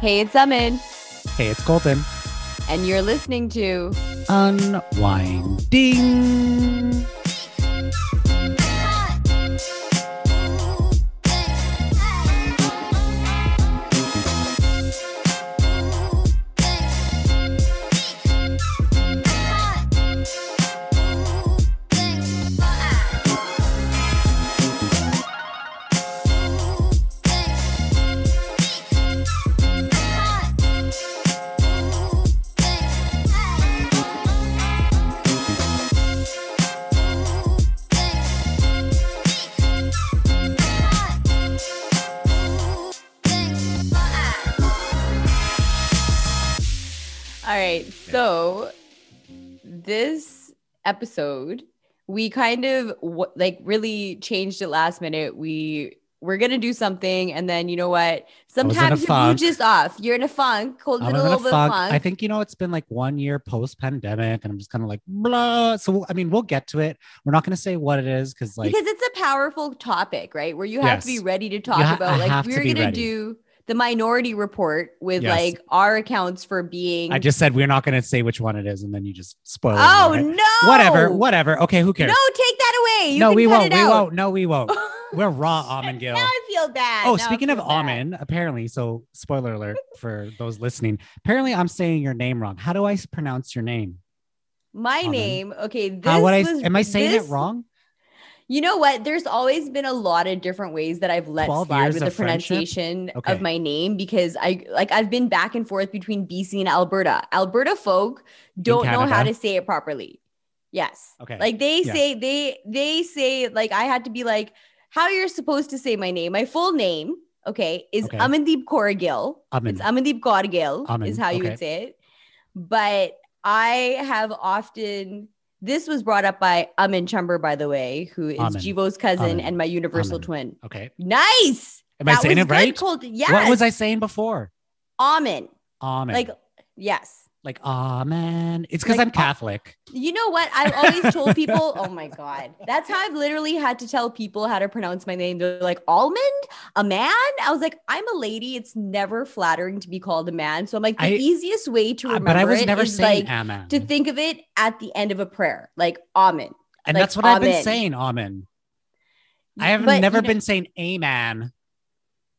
Hey, it's Amin, Hey, it's Colton. and you're listening to Unwinding. Episode, we kind of w- like really changed it last minute. We we're gonna do something, and then you know what? I was in a Sometimes you just off, you're in a funk. Cold I a little bit funk. funk. I think you know it's been like one year post pandemic, and I'm just kind of like blah. So I mean, we'll get to it. We're not to say what it is because like because it's a powerful topic, right? Where you have to be ready to talk ha- about. I Like we're gonna ready. do the minority report with Yes. like our accounts for being. I just said we're not going to say which one it is, and then you just spoil it. oh right? no! Whatever, whatever. Okay, who cares? No, take that away. You no, we won't. it We out. won't. No, we won't. We're raw almond gill. Now I feel bad. Oh, Now speaking of bad. almond, apparently, so spoiler alert for those listening. Apparently, I'm saying your name wrong. How do I pronounce your name? my Almond. name. Okay, this How would I? was, Am I saying this- it wrong? You know what? There's always been a lot of different ways that I've let slide with the pronunciation Okay. of my name because I like I've been back and forth between BC and Alberta. Alberta folk don't know how to say it properly. Yes. Okay. Like they Yeah. say they they say like I had to be like how you're supposed to say my name. My full name, okay, is Okay. Amandeep. Amin. It's Amandeep Amin, is how you okay. would say it. But I have often this was brought up by Amin Chumber, by the way, who is Amin. Jivo's cousin Amin. and my universal Amin. twin. Okay. Nice. Am I That saying it right? Colton. Yes. What was I saying before? Amin. Amen. Like, yes. Like amen. It's because Like, I'm uh, Catholic. You know what? I've always told people, oh my God. That's how I've literally had to tell people how to pronounce my name. They're like, almond? A man? I was like, I'm a lady. It's never flattering to be called a man. So I'm like, the I- easiest way to Uh, remember but I was it never is saying like amen. to think of it at the end of a prayer, like amen. and like, that's what I've been saying. Amen. I have But, never you know- been saying amen.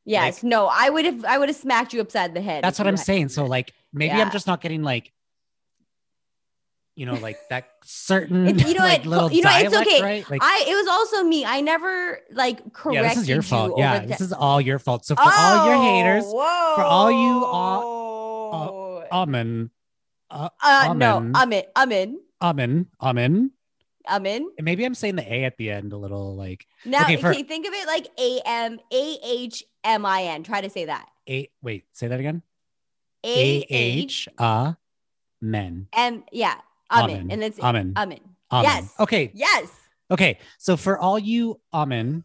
Yes, no, I would have I would have smacked you upside the head. That's what I'm had- saying. So like maybe Yeah. I'm just not getting like you know like that certain It- you know like you know, it's okay. right? Like I it was also me. I never like corrected yeah, this is your you fault. Yeah, this is all your fault. So for all your haters, whoa, for all you all, amen, uh, no, amen. I'm in, I'm in, amen, amen. I'm in. And maybe I'm saying the a at the end a little like Now, Okay, for- think of it like A M A H M I N. Try to say that. a. Wait, say that again. A H uh men. M. Yeah, I'm in, Amen. and it's Amen. I'm. Amen. Yes. Okay. Yes. Okay. So for all you Amen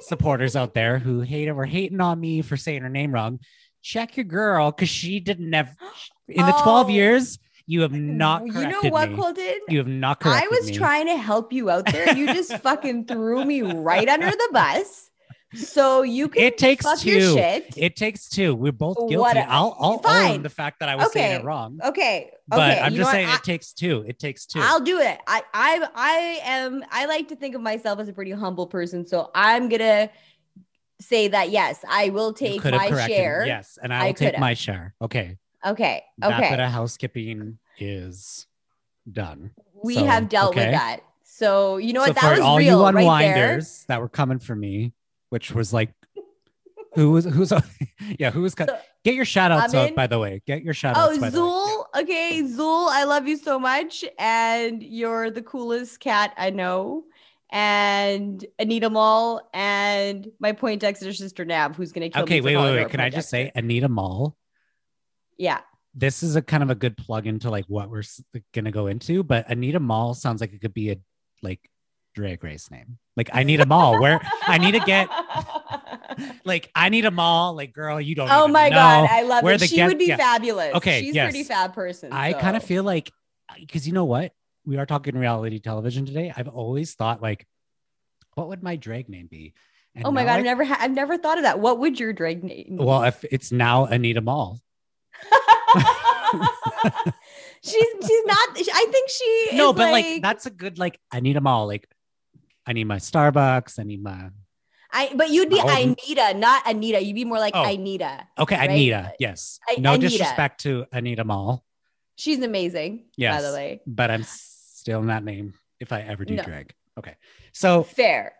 supporters out there who hate or hating on me for saying her name wrong, check your girl because she didn't have in the 12 Oh. years, you have not You know what, me. Colton? You have not I was me. trying to help you out there. You just fucking threw me right under the bus. So you can It takes fuck your two. shit. It takes two. We're both guilty. I'll, I'll Fine. own the fact that I was saying it wrong. okay. But okay. I'm you just saying what? it takes two. It takes two. I, I'll do it. I I I am I like to think of myself as a pretty humble person. So I'm gonna say that yes, I will take my corrected share. Yes. And I I will take my share. Okay. Okay. Okay. That bit Okay. of housekeeping is done. We So, have dealt okay. with that. So you know so what? That was all real you right there. unwinders that were coming for me, which was like, who was who's yeah who was co- So- get your shout outs out by the way. Get your shout oh, outs Oh, by the way. Okay, Zool, I love you so much. And you're the coolest cat I know. And Anita Mall and my Point Poindexter sister Nab, who's gonna kill Okay, me. for wait, wait, wait. Can I just say Anita Mall? Yeah. This is a kind of a good plug into like what we're gonna go into, but Anita Mall sounds like it could be a like drag race name. Like I need a mall where I need to get like I need a mall. Like girl, you don't. oh my god, I love where it. the She guest- would be yeah. fabulous. Okay, she's yes. pretty fab person. I kind of feel like because you know what we are talking reality television today. I've always thought like, what would my drag name be? And Oh my god, I- I've never ha- I've never thought of that. What would your drag name? be? Well, if it's now Anita Mall. she's she's not. I think she. No, but like, that's a good like I need them all. Like I need my Starbucks. I need my I. But you'd be I Anita, not Anita. You'd be more like Oh. Anita. okay, Right? Anita. Yes. I- no Anita. disrespect to Anita Mall, She's amazing. Yes. By the way, but I'm still in that name if I ever do No. drag. Okay. So fair.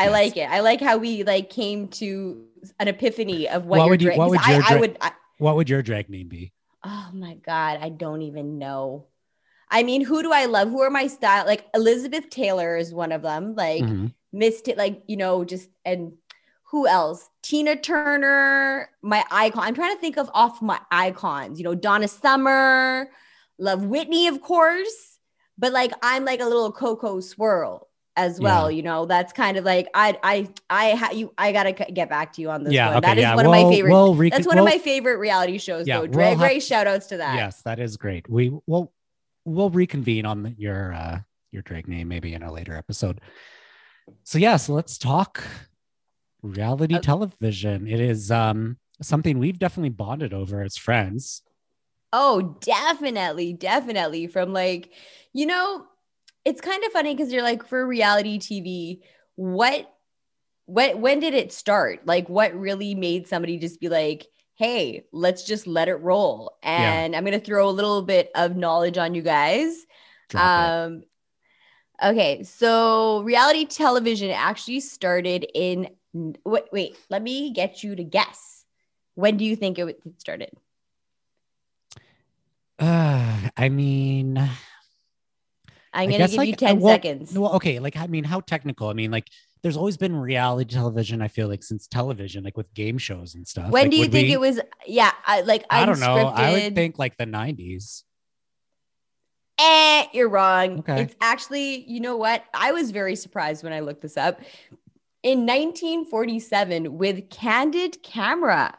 I Yes. like it. I like how we like came to an epiphany of what, What your would you- drag. what would I, your I would. I, what would your drag name be? oh my god, I don't even know. I mean, who do I love? Who are my style? Like Elizabeth Taylor is one of them. Like Mhm. Miss, T- like you know, just and who else? Tina Turner, my icon. I'm trying to think of off my icons. You know, Donna Summer, love Whitney, of course. But like, I'm like a little Coco Swirl as well. You know, that's kind of like I I I ha- you I gotta c- get back to you on this Yeah. one. Okay. that is yeah. one of we'll, my favorite. We'll that's one we'll- of my favorite reality shows. Yeah, though. we'll Drag have- Race. Shout outs to that. Yes, that is great. We will we'll reconvene on your uh your drag name maybe in a later episode. So yeah, so let's talk reality Okay. television. It is um something we've definitely bonded over as friends. Oh, definitely, definitely. From like, you know, it's kind of funny because you're like for reality TV, what what when did it start? Like what really made somebody just be like, hey, let's just let it roll. Yeah. And I'm gonna throw a little bit of knowledge on you guys. Drop it. Um okay, so reality television actually started in wait, wait, let me get you to guess. When do you think it it started? Uh, I mean, I'm gonna give like, you uh, 10 well, seconds. well, okay, like I mean, how technical? I mean, like there's always been reality television. I feel like since television, like with game shows and stuff. When Like, do you think we- it was? Yeah, I, like I don't know. I would think like the '90s. Eh, you're wrong. Okay. It's actually, you know what? I was very surprised when I looked this up. In 1947, with Candid Camera,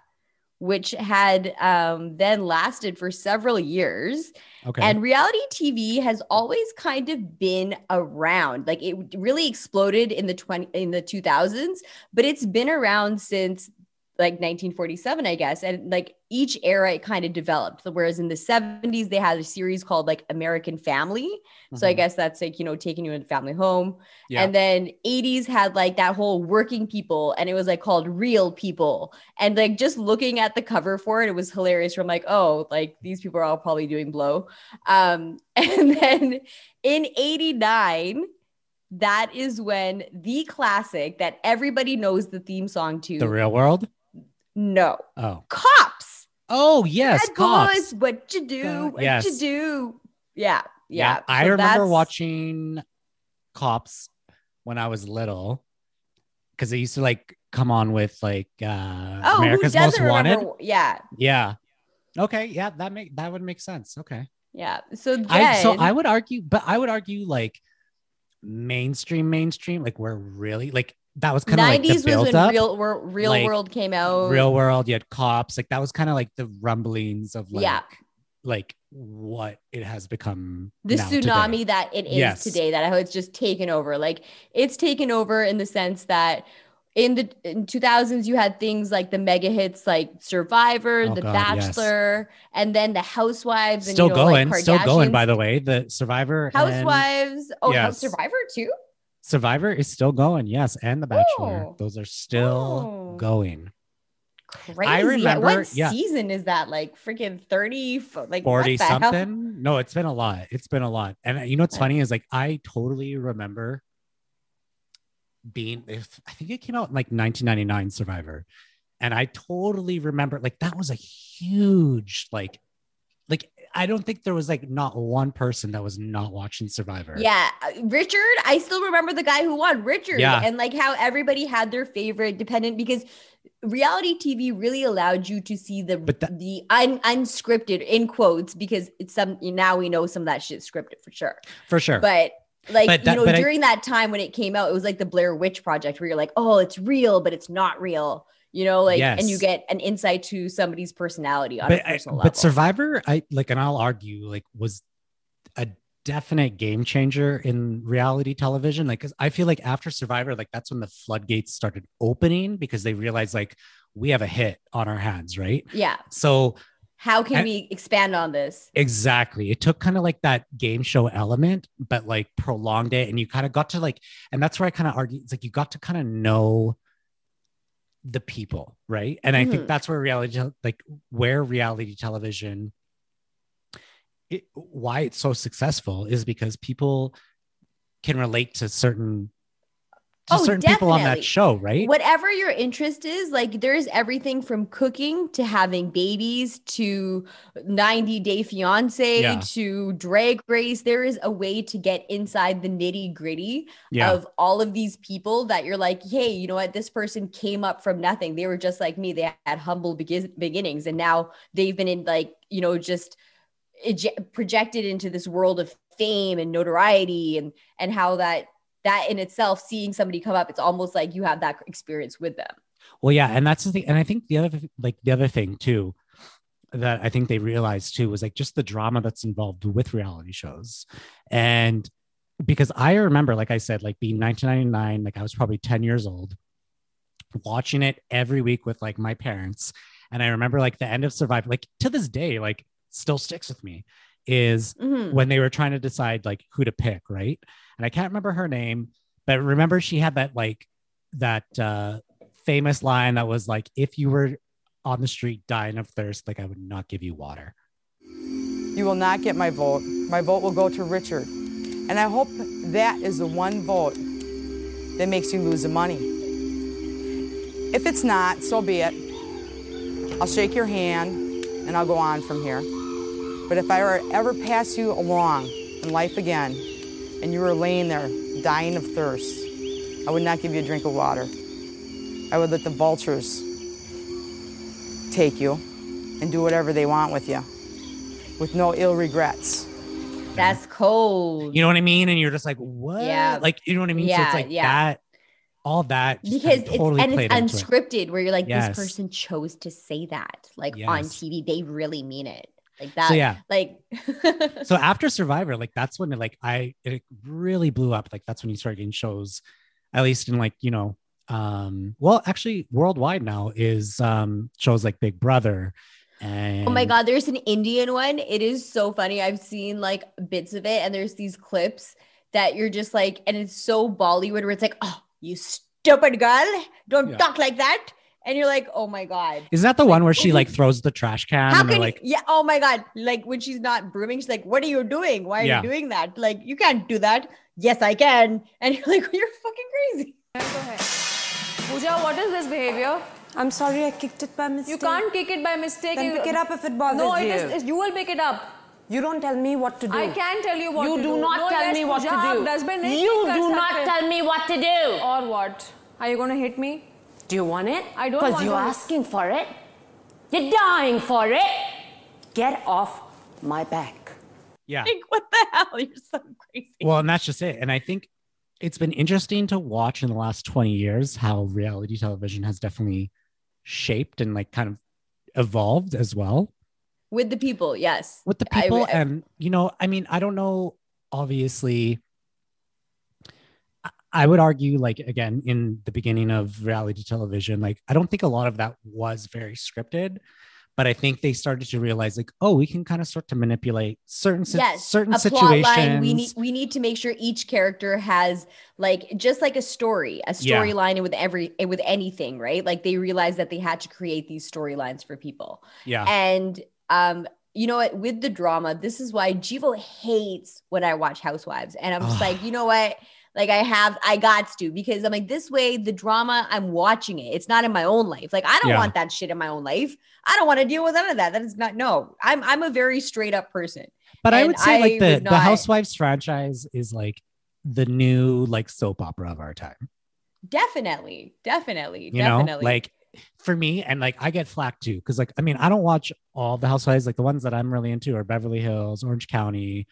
which had um, then lasted for several years. Okay. And reality TV has always kind of been around. Like it really exploded in the 20 in the 2000s, but it's been around since like 1947, I guess. And like each era it kind of developed. Whereas in the 70s they had a series called like American Family. So I Mhm. guess that's like, you know, taking you in the family home. Yeah. And then 80s had like that whole working people and it was like called real people. And like just looking at the cover for it, it was hilarious from like, oh, like these people are all probably doing blow. Um, and then in 89, that is when the classic that everybody knows the theme song to. the real world. No. Oh. Cops. Oh yes, Bad cops. boys, what you do? Uh, what yes. you do? Yeah. Yeah. I So remember that's- watching Cops when I was little because they used to like come on with like uh Oh, America's Most doesn't Wanted. Yeah. Yeah. Okay. Yeah, that make that would make sense. Okay. Yeah. So then, I so I would argue, but I would argue like mainstream, mainstream, like we're really like that was kind of like the 90s was when up. real real like, world came out. Real world, you had cops, like that was kind of like the rumblings of like Yeah. like what it has become. the now today. tsunami that it is Yes. today that how it's just taken over like it's taken over in the sense that in the in 2000s you had things like the mega hits like survivor Oh, the God, yes. bachelor and then the housewives and Still you know, going, like still going. By the way, the Survivor and housewives oh Yes. Survivor too Survivor is still going. Yes, and The Bachelor, Oh. those are still Oh. going. crazy I remember- what yeah. season is that like freaking 30 like Forty the hell? something. No, it's been a lot. It's been a lot. And uh, you know what's funny is like I totally remember being. If I think it came out in like 1999 Survivor, and I totally remember like that was a huge like like I don't think there was like not one person that was not watching Survivor. Yeah, uh, Richard. I still remember the guy who won, Richard, Yeah. and like how everybody had their favorite dependent because reality TV really allowed you to see the that- the un, unscripted in quotes because it's some now we know some of that shit scripted for sure, for sure. but. Like But that- you know, but I- during that time when it came out, it was like the Blair Witch Project, where you're like, "Oh, it's real, but it's not real." You know, like, and you get an insight to somebody's personality on but a I- personal but level. Survivor, I like, and I'll argue like was a definite game changer in reality television. Like, cause I feel like after Survivor, like that's when the floodgates started opening because they realized like we have a hit on our hands, right? Yeah. So How can And- we expand on this? Exactly. It took kind of like that game show element, but like prolonged it. And you kind of got to like, and that's where I kind of argue it's like you got to kind of know the people, right? And I think Mhm. that's where reality, like, where reality television, it, why it's so successful is because people can relate to certain. Oh, certain people on that definitely. show, right? Whatever your interest is, like there's everything from cooking to having babies to 90 Day Fiance Yeah. to drag race. There is a way to get inside the nitty gritty yeah. of all of these people that you're like, hey, you know what? This person came up from nothing. They were just like me. They had humble begin- beginnings, and now they've been in like, you know, just projected into this world of fame and notoriety, and and how that that in itself, seeing somebody come up, it's almost like you have that experience with them. Well, yeah, and that's the thing, and I think the other like the other thing too that I think they realized too was like just the drama that's involved with reality shows, and because I remember, like I said, like being 1999, like I was probably 10 years old, watching it every week with like my parents, and I remember like the end of Survivor, like to this day, like still sticks with me, is Mhm. when they were trying to decide like who to pick, right? And I can't remember her name, but remember she had that like that uh famous line that was like, if you were on the street dying of thirst, like I would not give you water. You will not get my vote. My vote will go to Richard. And I hope that is the one vote that makes you lose the money. If it's not, so be it. I'll shake your hand and I'll go on from here. But if I ever pass you along in life again and you were laying there dying of thirst, I would not give you a drink of water. I would let the vultures take you and do whatever they want with you with no ill regrets. That's cold. You know what I mean? And you're just like, what? Yeah. Like, you know what I mean? so Yeah, it's like yeah. that, all that. because kinda totally it's and it's into it. unscripted where you're like Yes. this person chose to say that like on tv they really mean it like that So yeah. like So after Survivor, like that's when it like I it really blew up. Like that's when you started getting shows, at least in like, you know, um, well, actually worldwide now is um shows like Big Brother and oh my god there's an indian one it is so funny i've seen like bits of it and there's these clips that you're just like and it's so bollywood where it's like oh you stupid girl don't Yeah. talk like that and you're like, oh my god. Is that the like, one where she like throws the trash can? How can like, yeah, oh my god. Like when she's not brooming, she's like, what are you doing? Why are yeah. you doing that? Like you can't do that. Yes, I can. And you're like, you're fucking crazy. Pooja, what is this behavior? I'm sorry, I kicked it by mistake. You can't kick it by mistake. Then you, pick it up if it bothers no, you. No, it is. You will pick it up. You don't tell me what to do. I can tell you what you to do. You do not no, tell me what to do. You do not tell me what to do. Or what? Are you going to hit me? Do you want it? I don't want it. Because you're asking for it. You're dying for it. Get off my back. yeah. like what the hell you're so crazy Well, and that's just it. And I think it's been interesting to watch in the last 20 years how reality television has definitely shaped and like kind of evolved as well. with the people yes with the I- people I- and you know i mean i don't know obviously I- would argue like again in the beginning of reality television like i don't think a lot of that was very scripted but i think they started to realize like oh we can kind of start to manipulate certain si- yes certain situations line we need we need to make sure each character has like just like a story a Yeah. storyline with every with anything right? Like they realized that they had to create these storylines for people. Yeah. And um you know what? With the drama this is why jivo hates when i watch housewives and i'm just Ugh. like you know what like i have i got to because i'm like this way the drama i'm watching it. It's not in my own life. Like i don't Yeah. want that shit in my own life. I don't want to deal with none of that. That is not no. I'm i'm a very straight up person. But i would say I like the the not- housewives franchise is like the new like soap opera of our time. Definitely. Definitely. You definitely. Know like for me and like i get flack too. Because like i mean i don't watch all the housewives. Like the ones that i'm really into are beverly hills orange county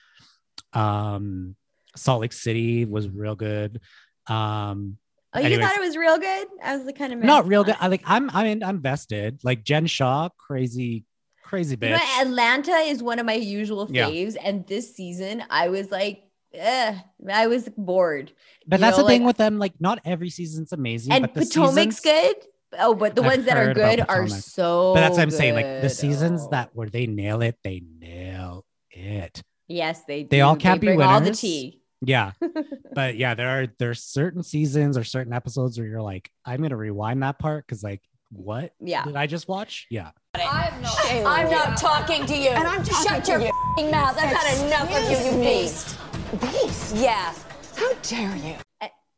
um salt lake city was real good um oh you anyways. thought it was real good i was the kind of not real good i like i'm i'm in, i'm vested like jen shah crazy crazy You know, bitch. Atlanta is one of my usual Yeah. faves, and this season I was like, eh, I was bored. but you that's know, the thing like- with them. Like, not every season's amazing, and but the Potomac's seasons, good. Oh, but the I've ones that are good are so. But that's what I'm saying. Like the seasons Oh. that where they nail it, they nail it. yes, they They all can't be bring all the tea. Yeah. but yeah, there are there's certain seasons or certain episodes where you're like, I'm gonna rewind that part because like, what Yeah. did I just watch? Yeah. I'm not talking to you. And I'm Shut your f***ing mouth. I've had enough of you, you beast. Beast? Yeah. How dare you?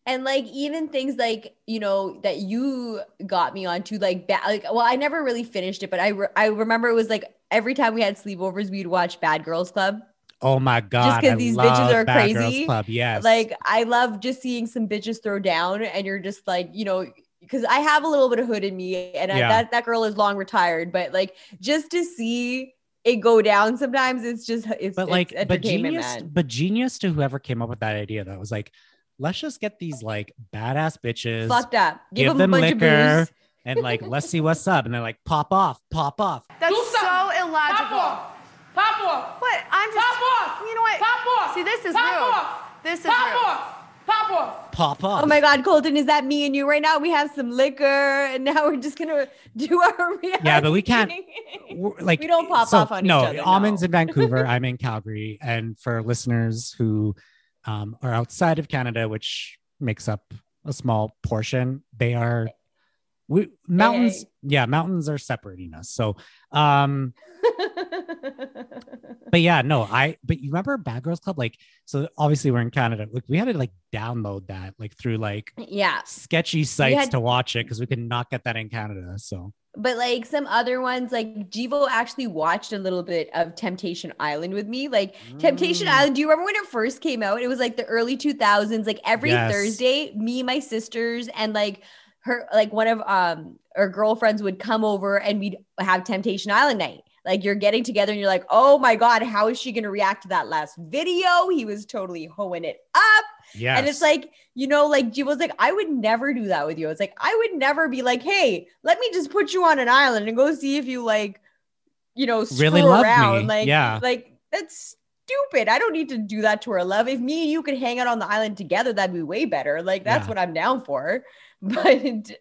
and like even things like you know that you got me onto like bad like well I never really finished it but I re- I remember it was like every time we had sleepovers we'd watch Bad Girls Club Oh my god! Just because these bitches are Bad Girls crazy. Club. Yes. like I love just seeing some bitches throw down and you're just like you know because I have a little bit of hood in me and I, that that girl is long retired but like just to see it go down sometimes it's just it's but it's like but genius man but genius to whoever came up with that idea that was like let's just get these like badass bitches fucked up give, give them, them a bunch liquor of and like let's see what's up and they're like pop off pop off That's Do so something. illogical. Pop off. What? I'm just. Pop off. You know what? Pop off. See, this is Pop rude. off. This is Pop rude. off. Pop off. pop off Oh my God, Colton, is that me and you right now? We have some liquor and now we're just gonna do our reality. Yeah, but we can't- like We don't pop so, off on each no other, almonds no. in vancouver i'm in calgary and for listeners who um, are outside of canada which makes up a small portion they are we mountains hey. yeah mountains are separating us so um but yeah no i but you remember bad girls club like so obviously we're in canada like we had to like download that like through like yeah, sketchy sites had- to watch it because we could not get that in canada so but like some other ones, like Jivo actually watched a little bit of Temptation Island with me. Like Temptation Mm. Island, do you remember when it first came out? It was like the early 2000s. Like every Yes. Thursday, me, my sisters, and like her, like one of um her girlfriends would come over and we'd have Temptation Island night. Like you're getting together and you're like, oh my God, how is she going to react to that last video? He was totally hoeing it up. yeah And it's like, you know, like Jivo's like, I would never do that with you. It's like, I would never be like, hey, let me just put you on an island and go see if you like, you know, Really love around. me. Like, Yeah. like that's stupid. I don't need to do that to her love. If me and you could hang out on the island together, that'd be way better. Like, that's Yeah. what I'm down for. But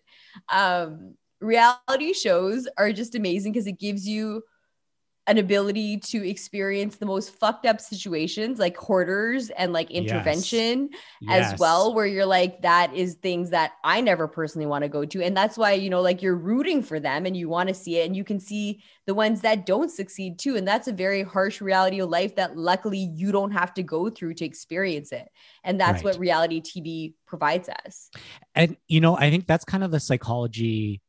um reality shows are just amazing because it gives you an ability to experience the most fucked up situations like hoarders and like Yes. intervention as Yes. well where you're like that is things that i never personally want to go to. And that's why you know like you're rooting for them and you want to see it and you can see the ones that don't succeed too. And that's a very harsh reality of life that luckily you don't have to go through to experience it. And that's what reality tv provides us. And you know i think that's kind of the psychology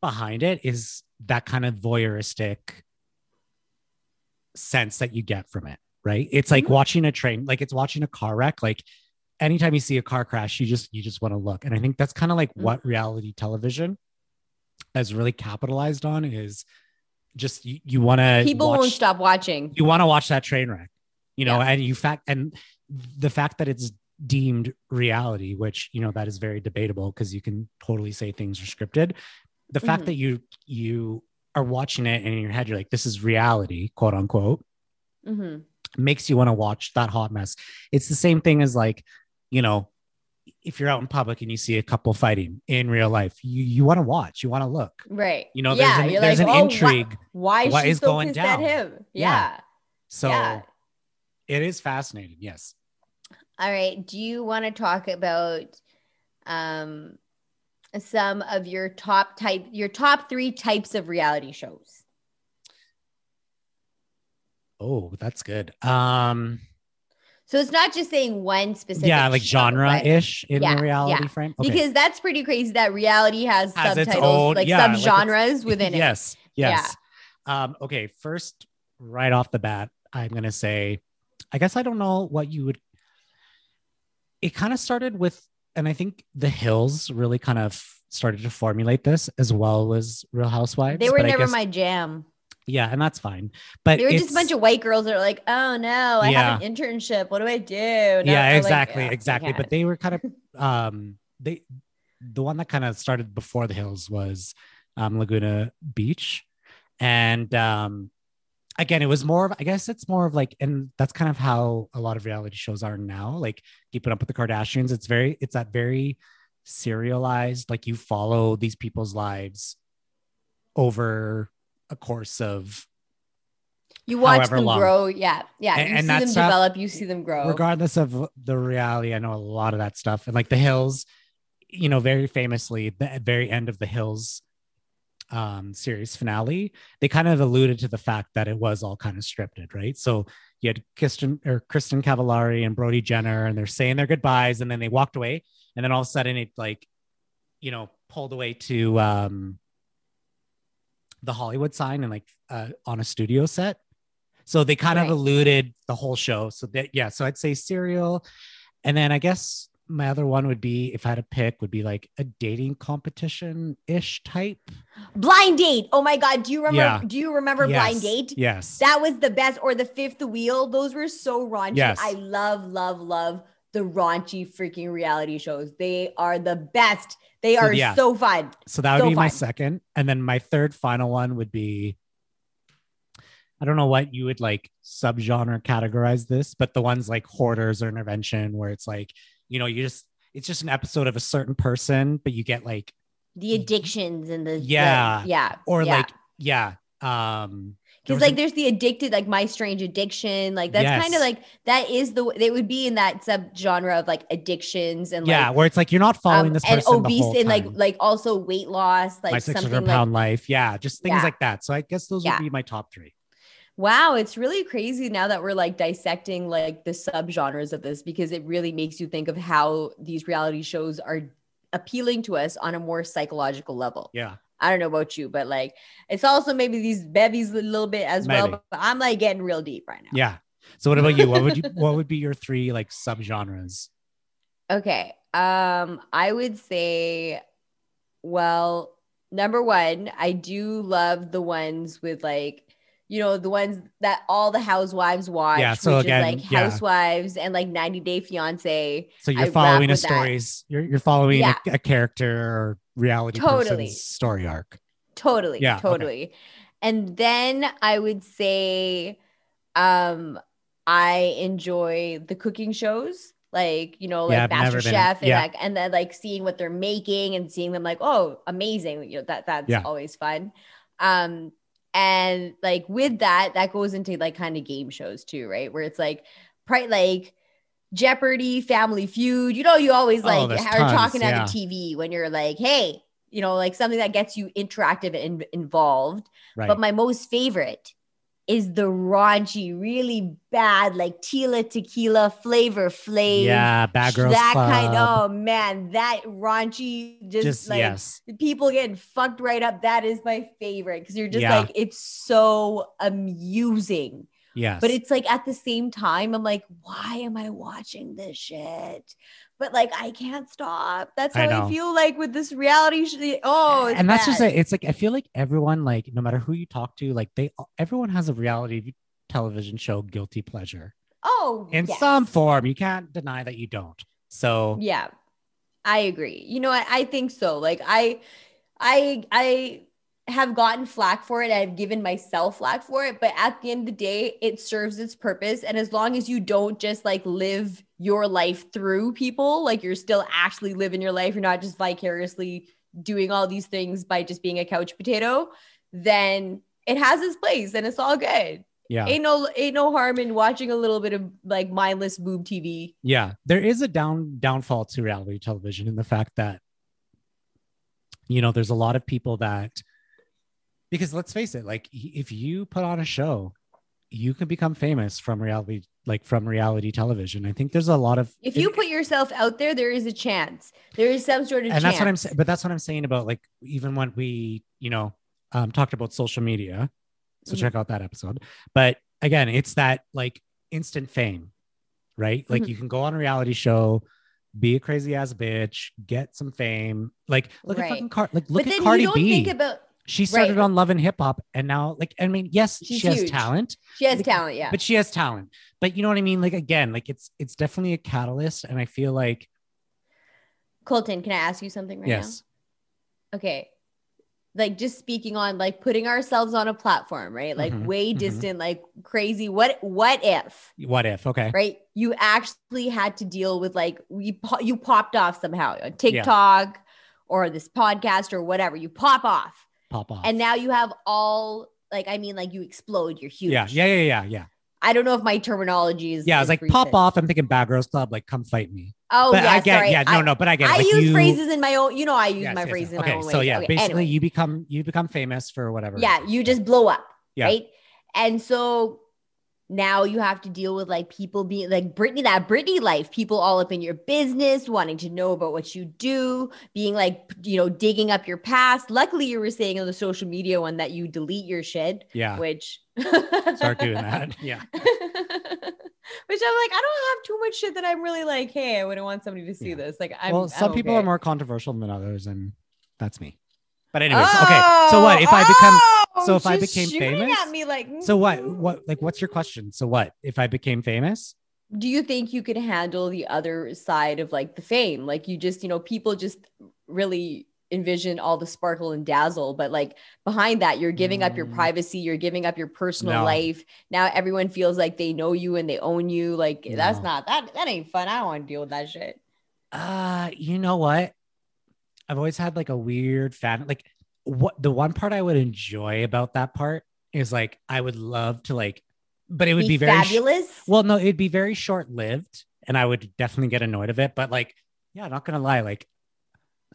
behind it is that kind of voyeuristic sense that you get from it right? It's like Mhm. watching a train like it's watching a car wreck. Like anytime you see a car crash you just you just want to look. And i think that's kind of like what reality television has really capitalized on is just you, you want to people won't stop watching. You want to watch that train wreck you know? Yeah. and you fact and the fact that it's deemed reality which you know that is very debatable because you can totally say things are scripted the fact Mhm. that you you are watching it and in your head you're like this is reality quote unquote mm-hmm. makes you want to watch that hot mess it's the same thing as like you know if you're out in public and you see a couple fighting in real life you you want to watch you want to look right You know, there's an- there's an "Oh, intrigue. why, is What she is so going down?" at him Yeah. yeah. so Yeah. it is fascinating yes All right. Do you want to talk about um some of your top type your top three types of reality shows? oh that's good um So it's not just saying one specific yeah like genre ish in Yeah, the reality yeah. frame Okay. Because that's pretty crazy that reality has, Has subtitles, own- like yeah, like subgenres within it. yes yes um okay first right off the bat i'm gonna say i guess i don't know what you would it kind of started with and i think the hills really kind of started to formulate this as well as real housewives They were never guess- my jam. yeah and that's fine but They were just a bunch of white girls that are like, oh no, I have an internship. What do I do? Yeah I'm like, exactly exactly but they were kind of um they the one that kind of started before the hills was um laguna beach and um again it was more of i guess it's more of like and that's kind of how a lot of reality shows are now like keeping up with the kardashians it's very it's that very serialized like you follow these people's lives over a course of You watch them long. grow. Yeah. Yeah. And- you and see them stuff- develop. You see them grow. regardless of the reality i know a lot of that stuff and like the hills you know very famously the very end of the hills um series finale they kind of alluded to the fact that it was all kind of scripted right so you had kristin or kristin cavallari and brody jenner and they're saying their goodbyes and then they walked away and then all of a sudden it like you know pulled away to um the hollywood sign and like uh, on a studio set so they kind Right. of alluded the whole show. So that yeah, so I'd say serial. And then I guess my other one would be if I had to pick, would be like a dating competition ish type. Blind date. Oh my God. Do you remember? Yeah. Do you remember Yes. Blind Date? Yes. That was the best. Or the fifth wheel. Those were so raunchy. Yes. I love, love, love the raunchy freaking reality shows. They are the best. They So, are yeah. so fun. so that would so be my second. And then my third final one would be I don't know what you would like subgenre categorize this, but the ones like hoarders or intervention where it's like, you know, you just it's just an episode of a certain person, but you get like The addictions and the the- Yeah. yeah, or yeah. like yeah. Um because like a- there's the addicted like my strange addiction like that's kind of like that is the they would be in that subgenre of like addictions and yeah, like where it's like you're not following um, this and obese and like like also weight loss like my something 600 like life. Yeah, just things Yeah. like that. So I guess those Yeah. would be my top three. Wow it's really crazy now that we're like dissecting like the subgenres of this because it really makes you think of how these reality shows are appealing to us on a more psychological level Yeah. I don't know about you, but like it's also maybe these bevies a little bit as well. But I'm like getting real deep right now. Yeah. So what about you? What would you what would be your three like subgenres? Okay. Um, I would say, well, number one, I do love the ones with like, you know, the ones that all the housewives watch, Yeah, so which again, is like yeah. housewives and like 90 Day Fiance. So you're rap following a stories. You're you're following Yeah. a, a character or reality Totally. story arc. Totally. Yeah, okay. Totally. And then I would say, um, I enjoy the cooking shows. Like, you know, like Yeah, Master Chef and yeah. like and then like seeing what they're making and seeing them like, oh, amazing. You know, that that's Yeah. always fun. Um, and like with that, that goes into like kind of game shows too, right? Where it's like pri- like Jeopardy, Family Feud. You know, you always Oh, like there's are tons, talking yeah. at the TV when you're like, hey, you know, like something that gets you interactive and involved. Right. But my most favorite is the raunchy, really bad, like Tila Tequila flavor flav. yeah, bad girls that club. kind. Oh man, that raunchy, just, just like yes. people getting fucked right up. That is my favorite because you're just Yeah. like it's so amusing. Yes. But it's like at the same time, I'm like, why am I watching this shit? But like, I can't stop. That's how know. I, feel like with this reality show. Oh, and that's just it. It's like I feel like everyone, like no matter who you talk to, like they everyone has a reality television show guilty pleasure Oh, in yes. some form. You can't deny that you don't. So Yeah, I agree. You know what? I think so. Like I, I, I have gotten flack for it. I've given myself flack for it. But at the end of the day, it serves its purpose. And as long as you don't just like live your life through people, like you're still actually living your life, you're not just vicariously doing all these things by just being a couch potato, then it has its place and it's all good. yeah. Ain't no ain't no harm in watching a little bit of like mindless boob TV. Yeah, there is a down downfall to reality television in the fact that you know there's a lot of people that because let's face it, like if you put on a show, you can become famous from reality, like from reality television. I think there's a lot of If you put yourself out there, there is a chance. There is some sort of and chance. that's what I'm saying. But that's what I'm saying about like even when we, you know, um, talked about social media. So Mhm. check out that episode. But again, it's that like instant fame, right? Like Mhm. you can go on a reality show, be a crazy ass bitch, get some fame. Like look Right. at fucking Car- like look but at Cardi you don't B. think about she started right. on Love and Hip Hop, and now like I mean, yes, She's she has huge. talent, she has Like, talent, yeah. but she has talent. But you know what I mean? Like again, like it's it's definitely a catalyst, and I feel like Colton, can I ask you something right yes, now? Okay. like just speaking on like putting ourselves on a platform, right? Like Mhm, way mhm. distant, like crazy. What what if, What if? Okay. right? You actually had to deal with like you po- you popped off somehow on TikTok or this podcast or whatever. You pop off, Pop off. and now you have all like I mean, like you explode. You're huge. yeah, yeah, yeah, yeah, yeah. I don't know if my terminology is. Yeah, it's like, pop off. I'm thinking Bad Girls Club, like, come fight me. Oh but yeah, I get, sorry. yeah, no, I, no, but I get. it. I like use you, phrases in my own. You know, I use Yes, my yes, phrases yes. in my Okay, own so way. yeah, Okay, basically, anyway. you become you become famous for whatever. yeah, you just blow up, Yeah. right? And so now you have to deal with like people being like Britney, that Britney life, people all up in your business, wanting to know about what you do, being like, you know, digging up your past. Luckily, you were saying on the social media one that you delete your shit, yeah. which Start doing that. Yeah. Which I'm like, I don't have too much shit that I'm really like, hey, I wouldn't want somebody to see Yeah. this. Like, I'm well, some I'm people okay. are more controversial than others, and that's me. But anyways, okay. So what if I become? Oh, so if I became famous? at me like, So what? mm. What? Like, what's your question? So what if I became famous? do you think you could handle the other side of like the fame like you just you know people just really envision all the sparkle and dazzle but like behind that you're giving up your Mm. privacy you're giving up your personal No. life now everyone feels like they know you and they own you like that's not that that ain't fun i don't want to deal with that shit Uh, you know what? I've always had like a weird fan. Like, what the one part I would enjoy about that part is like I would love to like, but it would be, very sh- fabulous well. No, it'd be very short lived, and I would definitely get annoyed of it. But like, yeah, not gonna lie, like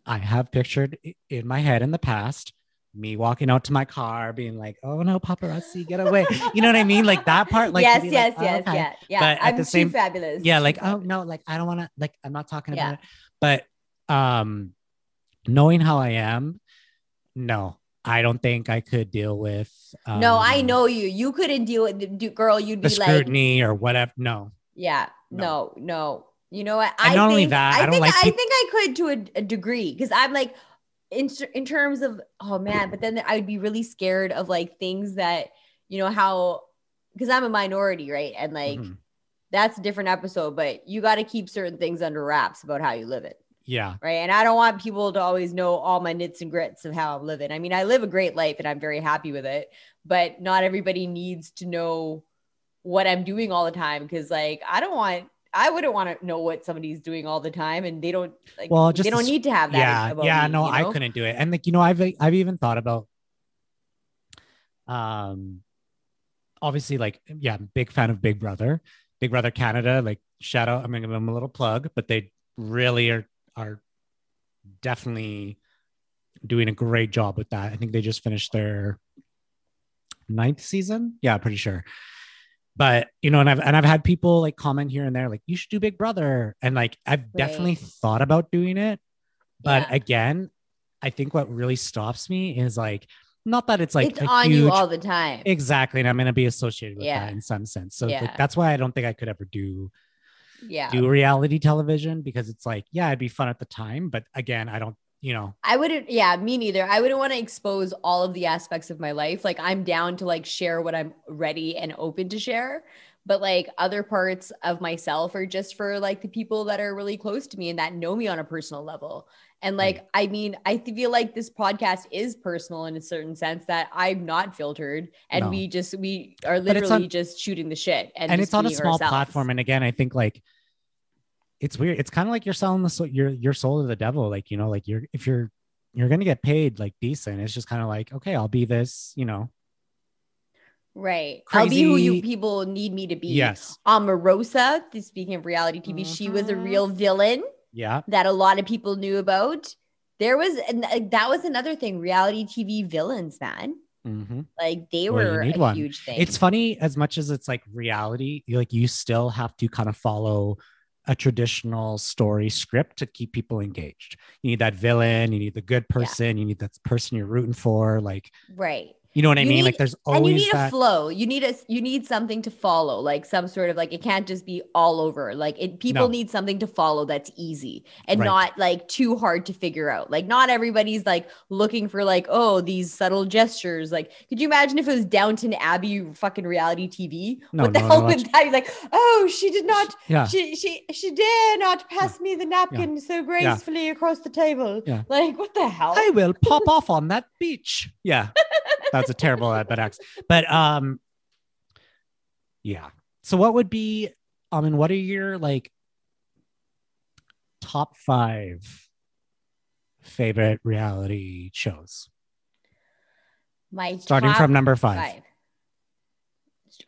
I have pictured in my head in the past me walking out to my car, being like, "Oh no, paparazzi, get away!" You know what I mean? Like that part. Like yes be yes like, "Oh, yes okay." yeah yeah But at i'm the too same- fabulous yeah like oh no like i don't want to like i'm not talking Yeah. about it but um knowing how i am no i don't think i could deal with um, no i know you you couldn't deal with the girl you'd be like scrutiny or whatever no Yeah, No. no, no. You know what? I not only think, that, I I, don't think like I think I could to a, a degree because I'm like, in in terms of oh man, but then I would be really scared of like things that you know how because I'm a minority, right? And like Mhm. that's a different episode, but you got to keep certain things under wraps about how you live it, yeah right? And I don't want people to always know all my nits and grits of how I'm living. I mean, I live a great life and I'm very happy with it, but not everybody needs to know what I'm doing all the time because like I don't want I wouldn't want to know what somebody's doing all the time and they don't like Well, just they don't need to have that. yeah about yeah me, no you i couldn't do it and like you know i've i've even thought about um obviously like yeah big fan of big brother big brother canada like shout out i'm gonna give them a little plug but they really are are definitely doing a great job with that i think they just finished their ninth season yeah pretty sure but you know and i've and i've had people like comment here and there like you should do big brother and like i've definitely thought about doing it but Yeah. again i think what really stops me is like not that it's like it's on huge, you all the time. exactly and i'm going to be associated with Yeah. that in some sense so Yeah. like, that's why i don't think i could ever do yeah. do reality television because it's like yeah it'd be fun at the time but again i don't you know I wouldn't, yeah, me neither. I wouldn't want to expose all of the aspects of my life. Like, I'm down to like share what I'm ready and open to share. But like other parts of myself are just for like the people that are really close to me and that know me on a personal level. And like, I mean, I feel like this podcast is personal in a certain sense that I'm not filtered and No. we just, we are literally on- just shooting the shit. And, and it's on a small ourselves. platform and again i think like it's weird it's kind of like you're selling the soul your your soul to the devil like you know like you're if you're you're gonna get paid like decent it's just kind of like okay i'll be this you know Right. I'll be who you people need me to be. yes Omarosa, speaking of reality TV, she was a Mhm. real villain yeah that a lot of people knew about. There was, and that was another thing reality TV villains, man. hmm Like they Well, were a one. huge thing. it's funny as much as it's like reality like you still have to kind of follow a traditional story script to keep people engaged you need that villain you need the good person you need that person you're rooting for like right. You know what I You mean? need- like there's always and you need that. a flow. You need a you need something to follow, like some sort of like it can't just be all over. Like it people No. need something to follow that's easy and Right. not like too hard to figure out. Like not everybody's like looking for like oh these subtle gestures. Like could you imagine if it was Downton Abbey fucking reality TV? No, what the no, hell would that be like? Oh, she did not. Yeah. She she she dare not pass me the napkin so gracefully across the table. Yeah. Like what the hell? I will pop off on that beach. Yeah. That's a terrible accent. But um yeah. So what would be I mean what are your like top 5 favorite reality shows? My Starting from number 5. five.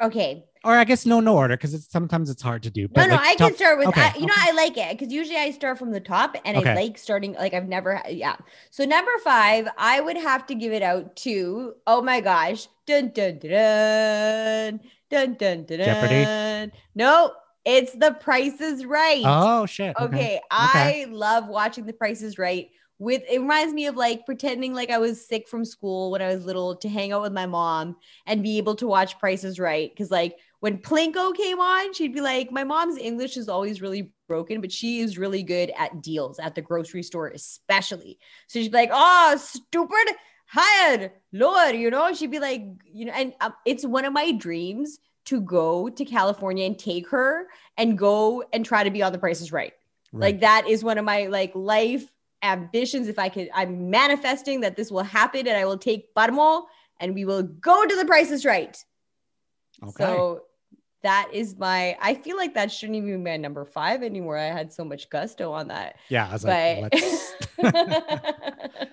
Okay. Or I guess no no order cuz it's sometimes it's hard to do. No, But no, like, I top- can start with. okay, I, you know, I like it because usually I start from the top, and Okay. I like starting. Like I've never, yeah. So number five, I would have to give it out to. Oh my gosh, dun dun dun dun dun dun dun. Jeopardy? No, it's The Price is Right. Oh shit. Okay, I love watching The Price is Right. With it reminds me of like pretending like I was sick from school when I was little to hang out with my mom and be able to watch Prices Right. Because like when Plinko came on, she'd be like, my mom's English is always really broken, but she is really good at deals at the grocery store, especially. So she'd be like, oh, stupid hired Lord, you know, she'd be like, you know, and um, it's one of my dreams to go to California and take her and go and try to be on the prices right. Like that is one of my like life ambitions. If I could, I'm manifesting that this will happen and I will take Barmo and we will go to the prices right. Okay. So that is my I feel like that shouldn't even be my number five anymore. I had so much gusto on that. yeah, I was like But let's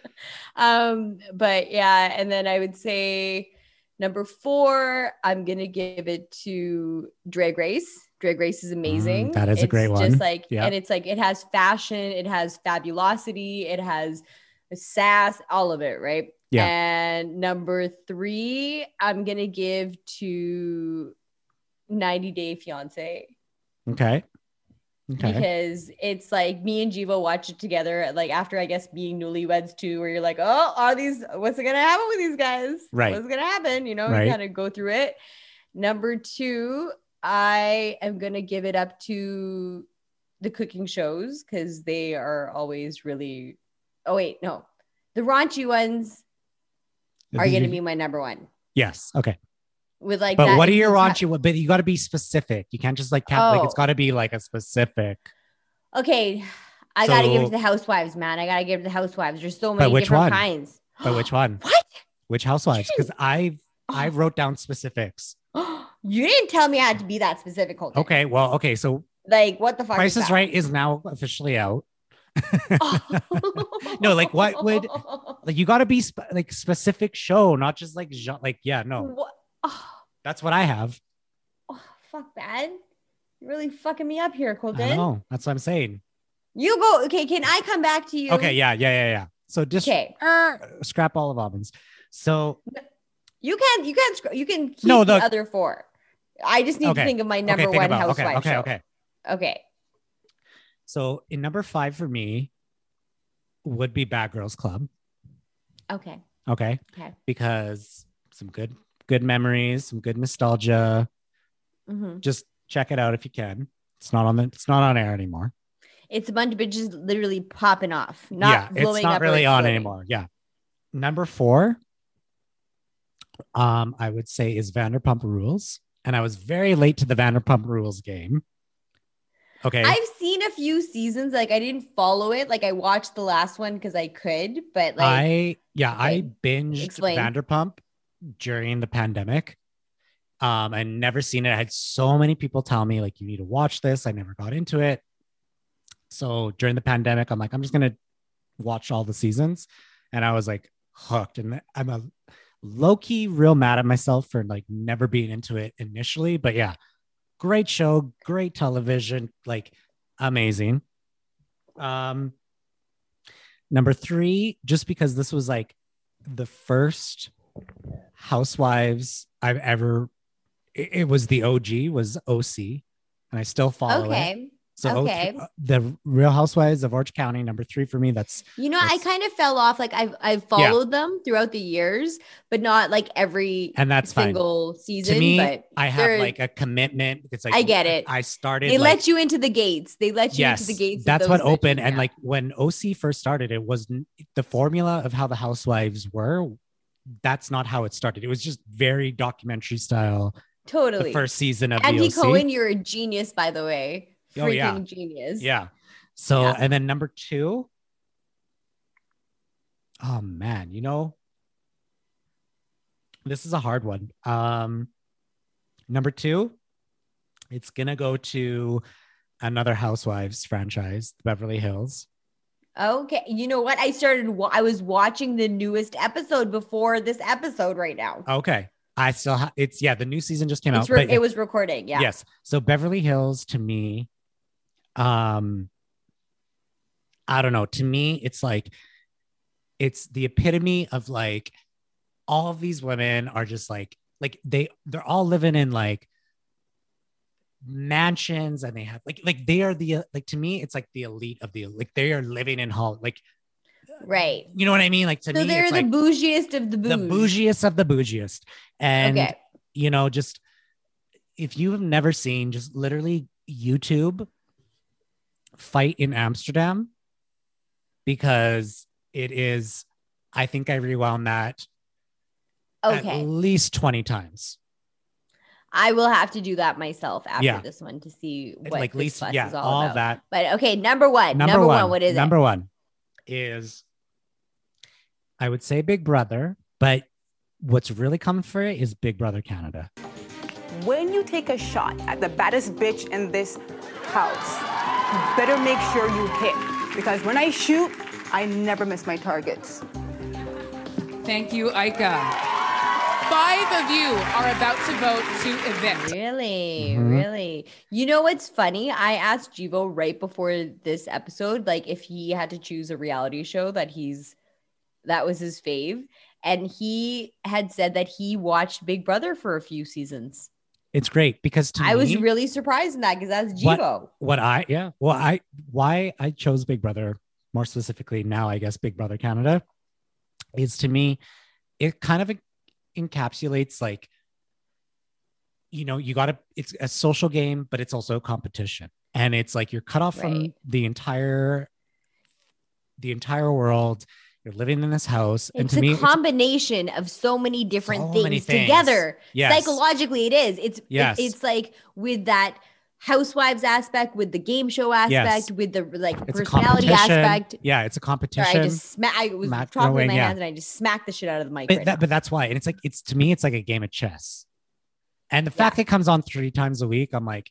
um, but yeah, and then I would say number four, I'm gonna give it to Drag Race. Drag Race is amazing. Mm, that is a great one. Just like, Yeah. and it's like it has fashion, it has fabulosity, it has sass, all of it, right? Yeah. And number three, I'm gonna give to 90 Day Fiance Okay. Okay. because it's like me and Jivo watch it together, like after I guess being newlyweds too, where you're like, oh, are these what's gonna happen with these guys? Right. What's gonna happen? You know, Right. you kind of go through it. Number two, I am gonna give it up to the cooking shows because they are always really oh wait, no. The raunchy ones are You- gonna be my number one. Yes. Okay. With like But what are your raunchy? But you got to be specific. You can't just like cap, like it's Oh. got to be like a specific. Okay, I gotta give it to the housewives, man. I gotta give it to the housewives. There's so many different one? kinds. But which one? What? Which housewives? Because I've I Oh. wrote down specifics. You didn't tell me I had to be that specific. Colton. Okay. Well. Okay. So Like what the fuck? Price is that? Right is now officially out. No, like, what would- Like you got to be sp- like specific show, not just like like yeah. No, What? Oh, that's what I have. oh, fuck, man. You're really fucking me up here, I Colton. know. That's what I'm saying. You go. Okay, can I come back to you? Okay. Yeah. Yeah. Yeah. Yeah. So just Okay. uh, scrap all of almonds. So You can. You can. You can keep No, the the- other four. I just need Okay. to think of my number okay, one about- housewife Okay. Okay. show. Okay. Okay. So in number five for me would be Bad Girls Club. Okay. Okay. Okay. Because some good good memories, some good nostalgia. hmm Just check it out if you can. It's not on the it's not on air anymore. It's a bunch of bitches literally popping off, not yeah, blowing it's not really on anymore. Yeah. Number four, um, I would say is Vanderpump Rules. And I was very late to the Vanderpump Rules game. Okay. I've seen a few seasons. Like I didn't follow it. Like I watched the last one because I could, but like I yeah, I binged Explain. Vanderpump during the pandemic. Um, I never seen it. I had so many people tell me like you need to watch this. I never got into it. So during the pandemic, I'm like, I'm just gonna watch all the seasons, and I was like hooked. And I'm a low key real mad at myself for like never being into it initially. But yeah, great show, great television, like amazing. Um, number three, just because this was like the first Housewives I've ever, it, it was the OG, was OC, and I still follow it. Okay. So Okay. uh, the Real Housewives of Orange County, number three for me. That's You know, I kind of fell off. Like I've I've followed them throughout the years, but not like every and that's fine. single season. To me, but I have like a commitment. It's like I get it. I started. they like, let you into the gates. They let you yes, into the gates. that's what opened. And yeah. like when OC first started, it was the formula of how the housewives were. That's not how it started. It was just very documentary style. totally. The first season of Andy. Cohen, you're a genius, by the way. Freaking Oh, yeah. genius. Yeah. So Yeah. and then number two. Oh man, you know, this is a hard one. Um, number two, it's gonna go to another Housewives franchise, Beverly Hills. Okay. You know what? I started. I was watching the newest episode before this episode right now. Okay, I still ha- it's yeah, the new season just came It's out. re- but it was recording. Yeah. Yes. So Beverly Hills to me, um, I don't know. To me, it's like it's the epitome of like all of these women are just like like they they're all living in like mansions and they have like like they are the like to me it's like the elite of the like they are living in hall like Right. you know what I mean like to So me they're the like bougiest of the bougie. the bougiest of the bougiest and Okay. you know, just if you have never seen, just literally YouTube fight in Amsterdam because it is, I think I rewound that Okay. at least 20 times. I will have to do that myself after Yeah. this one to see what like this least, yeah, is all, all about. that. But okay, number one. Number, Number, one, one. What is number it? one is, I would say Big Brother, but what's really coming for it is Big Brother Canada. When you take a shot at the baddest bitch in this house, you better make sure you hit. Because when I shoot, I never miss my targets. Thank you, Aika. Five of you are about to vote to evict. Really, Mhm. really. You know what's funny? I asked Jivo right before this episode, like if he had to choose a reality show that he's that was his fave, and he had said that he watched Big Brother for a few seasons. It's great because to I was really surprised in that because that's What- Jivo. what I yeah well I why I chose Big Brother more specifically now I guess Big Brother Canada is to me it kind of encapsulates like you know you got to it's a social game but it's also a competition and it's like you're cut off from the entire the entire world you're living in this house and It's to a me it's- combination of so many different So things, many things. together. Yes. Psychologically, it is. It's it- it's like with that housewives aspect, with the game show aspect, with the like it's personality aspect. yeah it's a Sorry, competition I just smack. I was Mac talking with my yeah. hands and I just smacked the shit out of the mic. but right that, but that's why and it's like it's to me it's like a game of chess and the fact it comes on three times a week i'm like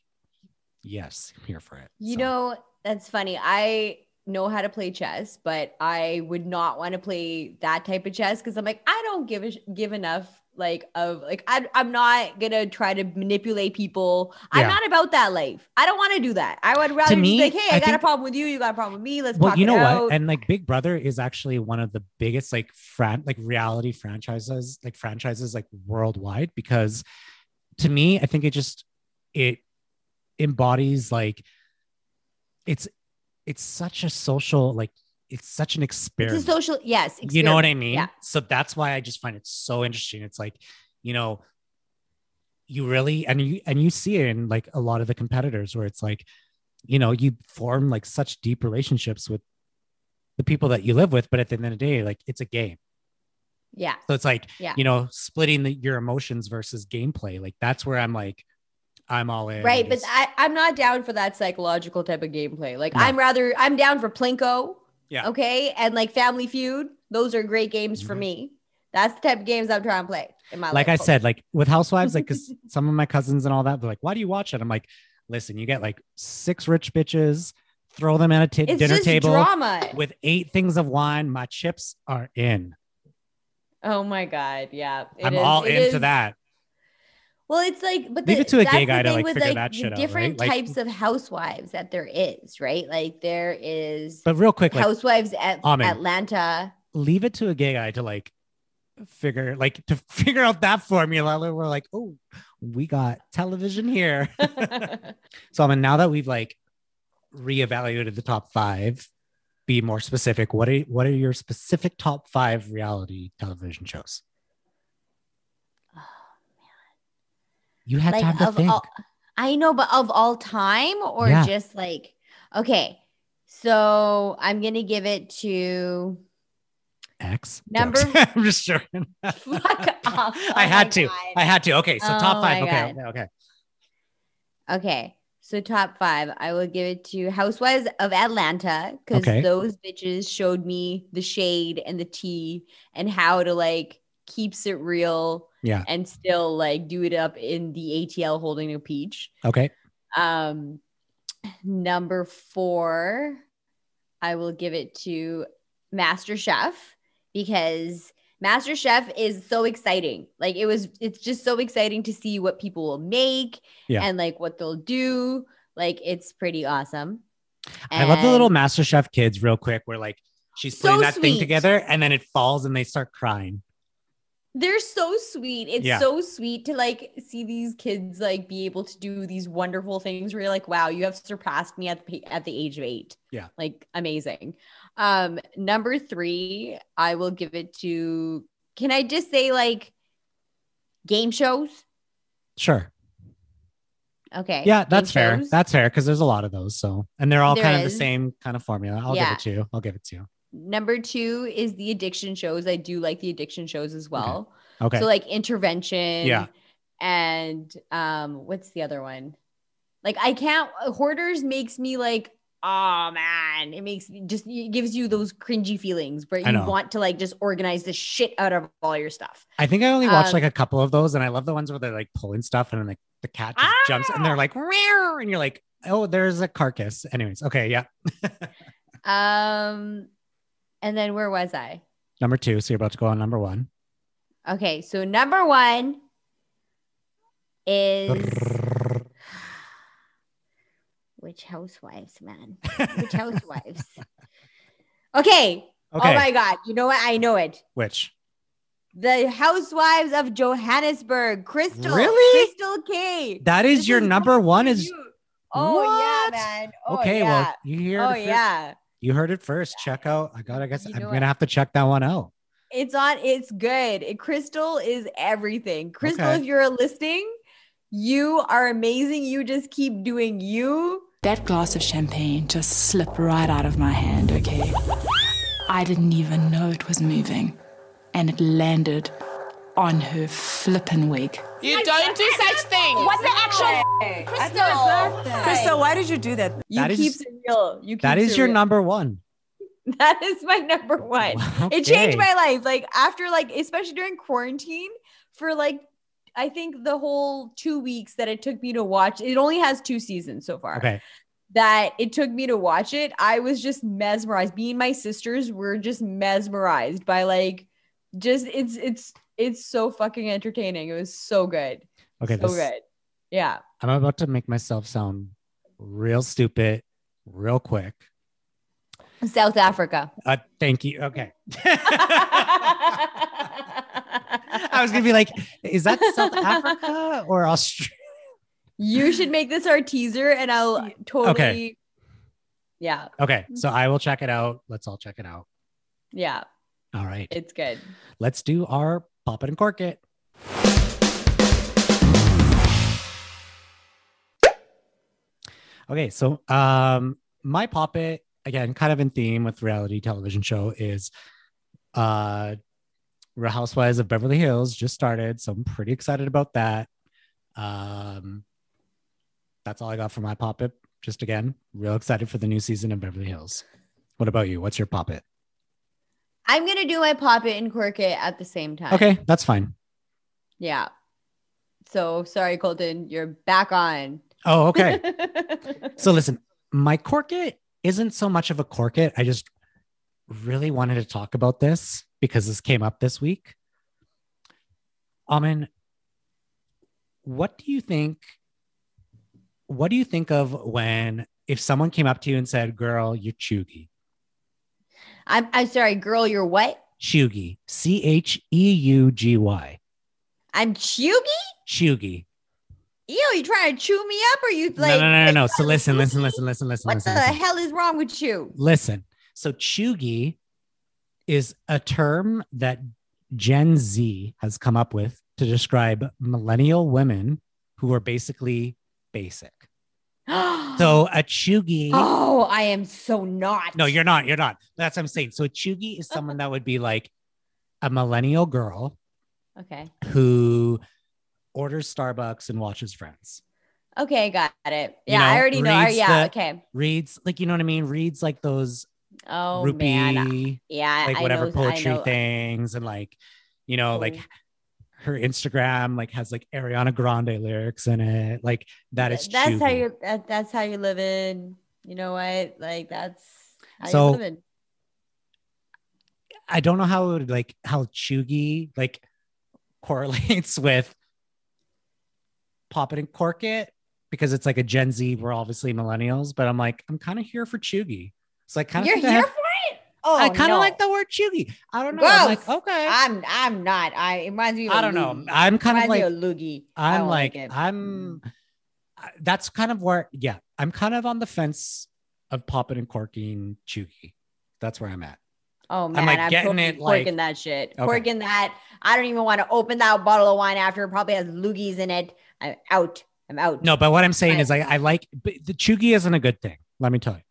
yes i'm here for it You So, know, that's funny. I know how to play chess, but I would not want to play that type of chess because I'm like, I don't give a sh- give enough like of like I, I'm not gonna try to manipulate people. I'm not about that life. I don't want to do that. I would rather me, be like, hey, I, I got a problem with you. You got a problem with me. Let's well talk you know what and like big brother is actually one of the biggest like fran like reality franchises like franchises like worldwide because to me i think it just it embodies like it's it's such a social like it's such an experience. it's experiment a social, yes. you know what I mean? Yeah. So that's why I just find it so interesting. It's like, you know, you really and you and you see it in like a lot of the competitors where it's like, you know, you form like such deep relationships with the people that you live with, but at the end of the day, like it's a game. Yeah. So it's like, Yeah. you know, splitting the, your emotions versus gameplay. Like that's where I'm like, I'm all in. Right, but I, I'm not down for that psychological type of gameplay. Like No. I'm rather I'm down for Plinko. Yeah. Okay. And like Family Feud. Those are great games for Mhm. me. That's the type of games I'm trying to play in my life. like life. I said, like with Housewives, like because some of my cousins and all that, they're like, "Why do you watch it?" I'm like, "Listen, you get like six rich bitches, throw them at a it's dinner just table drama. with eight things of wine. My chips are in. oh my god, yeah. it I'm is- all into is- that. Well, it's like, but Leave the, it to a gay guy to, like, figure like, that shit out, right? different Like- types of housewives that there is, right? Like there is But real quick, like housewives at Amen. Atlanta. leave it to a gay guy to like figure like to figure out that formula. We're like, oh, we got television here. so I mean, now that we've like reevaluated the top five, be more specific. What are what are your specific top five reality television shows? You had like time to of think. all, I know, but of all time or Yeah. just like okay. So I'm gonna give it to X. Number- I'm just joking. fuck off. I Oh had to. God. I had to. Okay, so top oh five. Okay, God. okay, okay. Okay. So top five, I will give it to Housewives of Atlanta because Okay. those bitches showed me the shade and the tea and how to like keeps it real Yeah. and still like do it up in the ATL holding a peach. Okay. Um, number four, I will give it to Master Chef because Master Chef is so exciting. Like it was, it's just so exciting to see what people will make Yeah. and like what they'll do. Like it's pretty awesome. I love the little Master Chef kids, real quick, where like she's So putting that thing together and then it falls and they start crying. They're so sweet. It's Yeah. so sweet to like see these kids like be able to do these wonderful things where you're like, wow, you have surpassed me at the at the age of eight. Yeah. Like amazing. Um, number three, I will give it to can I just say like game shows? Sure. Okay. Yeah, that's fair. That's fair because there's a lot of those. So, and they're all There kind of the same kind of formula. I'll Yeah. give it to you. I'll give it to you. Number two is the addiction shows. I do like the addiction shows as well. Okay. So like intervention. Yeah. And um, what's the other one? Like I can't hoarders makes me like, oh man, it makes me just it gives you those cringy feelings where you want to like just organize the shit out of all your stuff. I think I only watched Um, like a couple of those, and I love the ones where they're like pulling stuff and then like the cat just jumps and Ah! they're like, "Meow," and you're like, oh, there's a carcass. Anyways, okay, yeah. Um, and then where was I? Number two. So you're about to go on number one. Okay, so number one is which housewives, man? Which housewives? okay. Okay. Oh my god, you know what? I know it. Which? The Housewives of Johannesburg, Christall, Really? Christall Kay That is This your is number one. Is you. Oh What? yeah, man. Oh, okay. yeah. Well, you hear. oh first. yeah. You heard it first. Check out. I got. I guess You I'm know gonna what? have to check that one out. It's on. It's good. It- Christall is everything. Christall, Okay. if you're listening, you are amazing. You just keep doing you. That glass of champagne just slipped right out of my hand, okay? I didn't even know it was moving. And it landed on her flippin' wig. You don't do such things. What the actual Christall? Christall, why did you do that? You That is- it real. You That is your real. number one. That is my number one. Okay. It changed my life. Like after like especially during quarantine for like I think the whole two weeks that it took me to watch. It only has two seasons so far. Okay. That it took me to watch it. I was just mesmerized. Me and my sisters were just mesmerized by like just it's it's it's so fucking entertaining. It was so good. Okay. so this- good. Yeah. I'm about to make myself sound real stupid, real quick. South Africa. Uh, thank you. Okay. I was gonna be like, is that South Africa or Australia? you should make this our teaser and I'll totally Okay. Yeah. Okay, so I will check it out. Let's all check it out. Yeah. All right, It's good. let's do our pop it and cork it. Okay, so um, my pop it again, kind of in theme with reality television show is uh, Real Housewives of Beverly Hills just started, so I'm pretty excited about that. Um, that's all I got for my pop it. Just again, real excited for the new season of Beverly Hills. What about you? What's your pop it? I'm gonna do my pop it and quirk it at the same time. Okay, that's fine. Yeah. So sorry, Colton, you're back on. Oh, okay. so listen, my cork it isn't so much of a cork it. I just really wanted to talk about this because this came up this week. Amin, what do you think? What do you think of when if someone came up to you and said, "Girl, you're cheugy"? I'm I'm sorry, girl, you're what? Cheugy, C H E U G Y, I'm cheugy? chuggy. Ew, you trying to chew me up or you like no, no, no, no, no. So listen, listen, listen, listen, listen, what listen, the listen. hell is wrong with you? Listen. So cheugy is a term that Gen Z has come up with to describe millennial women who are basically basic. So a cheugy. Oh, I am so not. No, you're not. You're not. That's what I'm saying. So a cheugy is someone that would be like a millennial girl Okay. who orders Starbucks and watches Friends. Okay, got it. You Yeah, know, I already know. Yeah, the- okay. Reads like you know what I mean. Reads like those Oh Rupi, man. Yeah, like I whatever know, poetry things, and like you know, like mm-hmm. her Instagram like has like Ariana Grande lyrics in it. Like that is that's how you that, that's how you living. You know what? Like that's how So- you. I don't know how it would like how cheugy like correlates with pop it and cork it because it's like a Gen Z. We're obviously millennials, but I'm like I'm kind of here for cheugy. So I kind of You're here for it? Oh, I kind of no. like the word cheugy. I don't know. I'm like okay. I'm I'm not. I it reminds me of I don't know. I'm kind of like loogie. I'm like, it. I'm that's kind of where yeah, I'm kind of on the fence of popping and corking cheugy. That's where I'm at. Oh man, like, I'm getting it, like- corking that shit. Okay. Corking that. I don't even want to open that bottle of wine after. It probably has loogies in it. I'm out. I'm out. No, but what I'm saying I- is I, I like but the cheugy isn't a good thing. Let me tell you.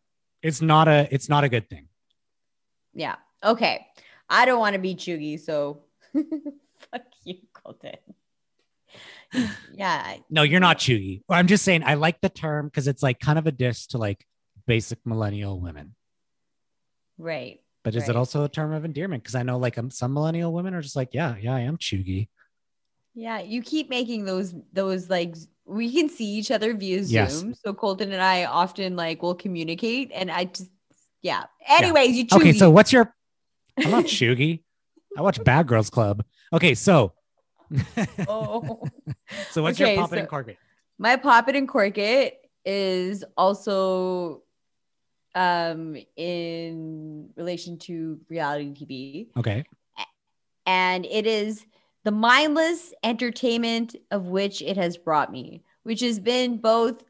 It's not a it's not a good thing. Yeah. Okay. I don't want to be cheugy, so fuck you, Colton. yeah. No, you're not cheugy. I'm just saying I like the term because it's like kind of a diss to like basic millennial women. Right. But is Right. it also a term of endearment? Because I know like um, some millennial women are just like, yeah, yeah, I am cheugy. Yeah. You keep making those those like we can see each other via Yes. Zoom. So Colton and I often like will communicate, and I just yeah. Anyways, you cheugy. Okay, so what's your? I'm not cheugy. I watch Bad Girls Club. Okay, so Oh. so what's Okay, your pop it so- and cork it? My pop it and cork it is also um in relation to reality TV. Okay, and it is the mindless entertainment of which it has brought me, which has been both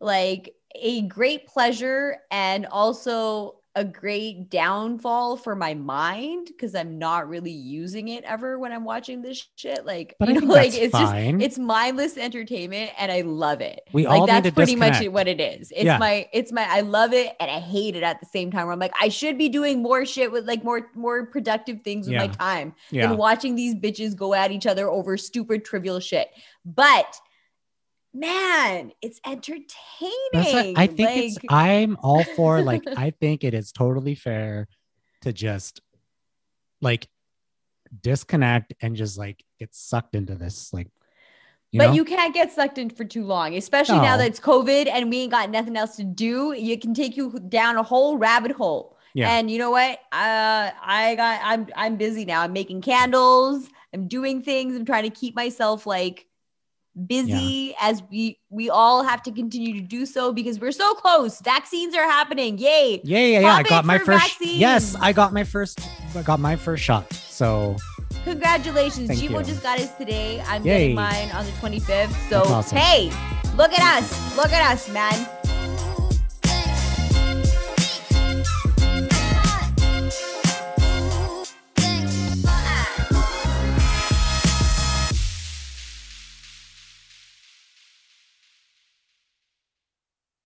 like a great pleasure and also a great downfall for my mind because I'm not really using it ever when I'm watching this shit. Like, But you know, like it's fine. just it's mindless entertainment and I love it. We like all that's pretty much what it is. It's Yeah. my it's my I love it and I hate it at the same time. Where I'm like, I should be doing more shit with like more more productive things with my time yeah. than watching these bitches go at each other over stupid trivial shit. But man, it's entertaining. I think it's. I'm all for like. I think it is totally fair to just like disconnect and just like get sucked into this. Like, you but know? you can't get sucked in for too long, especially now that it's COVID and we ain't got nothing else to do. It can take you down a whole rabbit hole. Yeah. And you know what? Uh, I got I'm I'm busy now. I'm making candles. I'm doing things. I'm trying to keep myself like busy as we we all have to continue to do so because we're so close. Vaccines are happening. Yay. Yeah, yeah, yeah. I got my first. vaccines. Yes, I got my first. I got my first shot. So Congratulations. Thank you. just got his today. I'm Yay. getting mine on the 25th. So awesome. hey, look at us. Look at us, man.